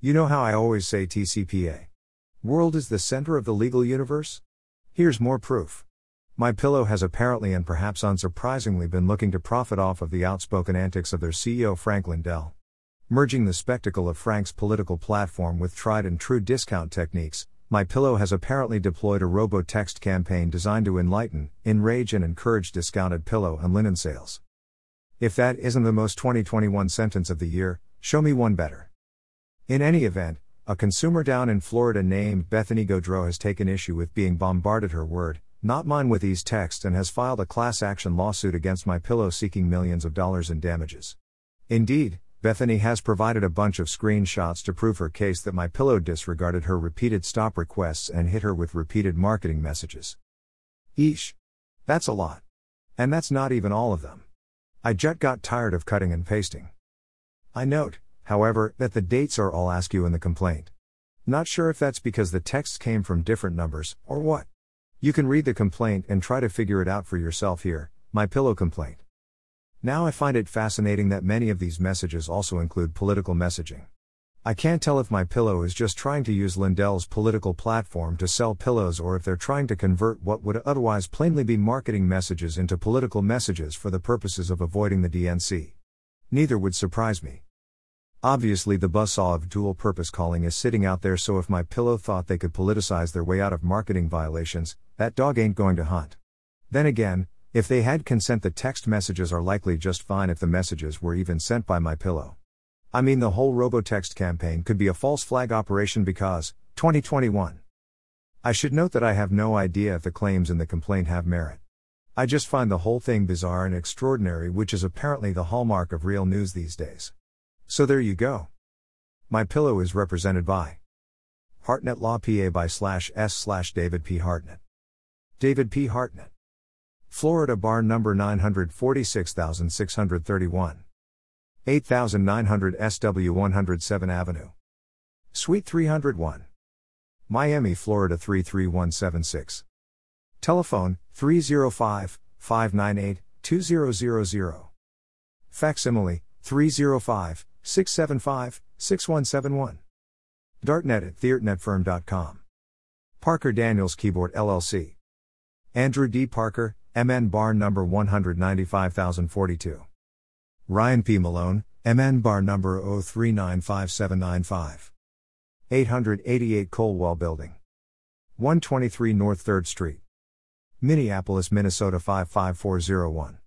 You know how I always say TCPA. World is the center of the legal universe? Here's more proof. My Pillow has apparently and perhaps unsurprisingly been looking to profit off of the outspoken antics of their CEO Frank Lindell. Merging the spectacle of Frank's political platform with tried and true discount techniques, My Pillow has apparently deployed a robo-text campaign designed to enlighten, enrage and encourage discounted pillow and linen sales. If that isn't the most 2021 sentence of the year, show me one better. In any event, a consumer down in Florida named Bethany Gaudreau has taken issue with being bombarded her word, not mine with these texts and has filed a class action lawsuit against my pillow seeking millions of dollars in damages. Indeed, Bethany has provided a bunch of screenshots to prove her case that my pillow disregarded her repeated stop requests and hit her with repeated marketing messages. Eesh. That's a lot. And that's not even all of them. I just got tired of cutting and pasting. I note, however, that the dates are all askew in the complaint. Not sure if that's because the texts came from different numbers, or what. You can read the complaint and try to figure it out for yourself here, my pillow complaint. Now I find it fascinating that many of these messages also include political messaging. I can't tell if my pillow is just trying to use Lindell's political platform to sell pillows or if they're trying to convert what would otherwise plainly be marketing messages into political messages for the purposes of avoiding the DNC. Neither would surprise me. Obviously, the buzzsaw of dual purpose calling is sitting out there, so if my pillow thought they could politicize their way out of marketing violations, that dog ain't going to hunt. Then again, if they had consent, the text messages are likely just fine if the messages were even sent by my pillow. I mean, the whole robotext campaign could be a false flag operation because, 2021. I should note that I have no idea if the claims in the complaint have merit. I just find the whole thing bizarre and extraordinary, which is apparently the hallmark of real news these days. So there you go. My pillow is represented by Hartnett Law PA by slash S slash David P. Hartnett. David P. Hartnett. Florida Bar number 946631. 8900 SW 107 Avenue. Suite 301. Miami, Florida 33176. Telephone 305 598 2000. Facsimile 305 675 6171. Darknet at thehartnettfirm.com. Parker Daniels Kibort LLC. Andrew D. Parker, MN bar number 195042. Ryan P. Malone, MN bar number 0395795. 888 Colwell Building. 123 North 3rd Street. Minneapolis, Minnesota 55401.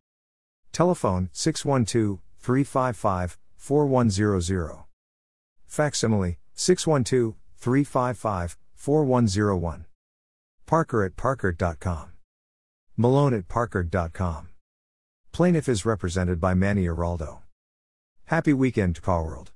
Telephone 612 355 4100. Facsimile 612 355 4101. Parker at parker.com. Malone at parker.com. Plaintiff is represented by Manny Hiraldo. Happy weekend, World.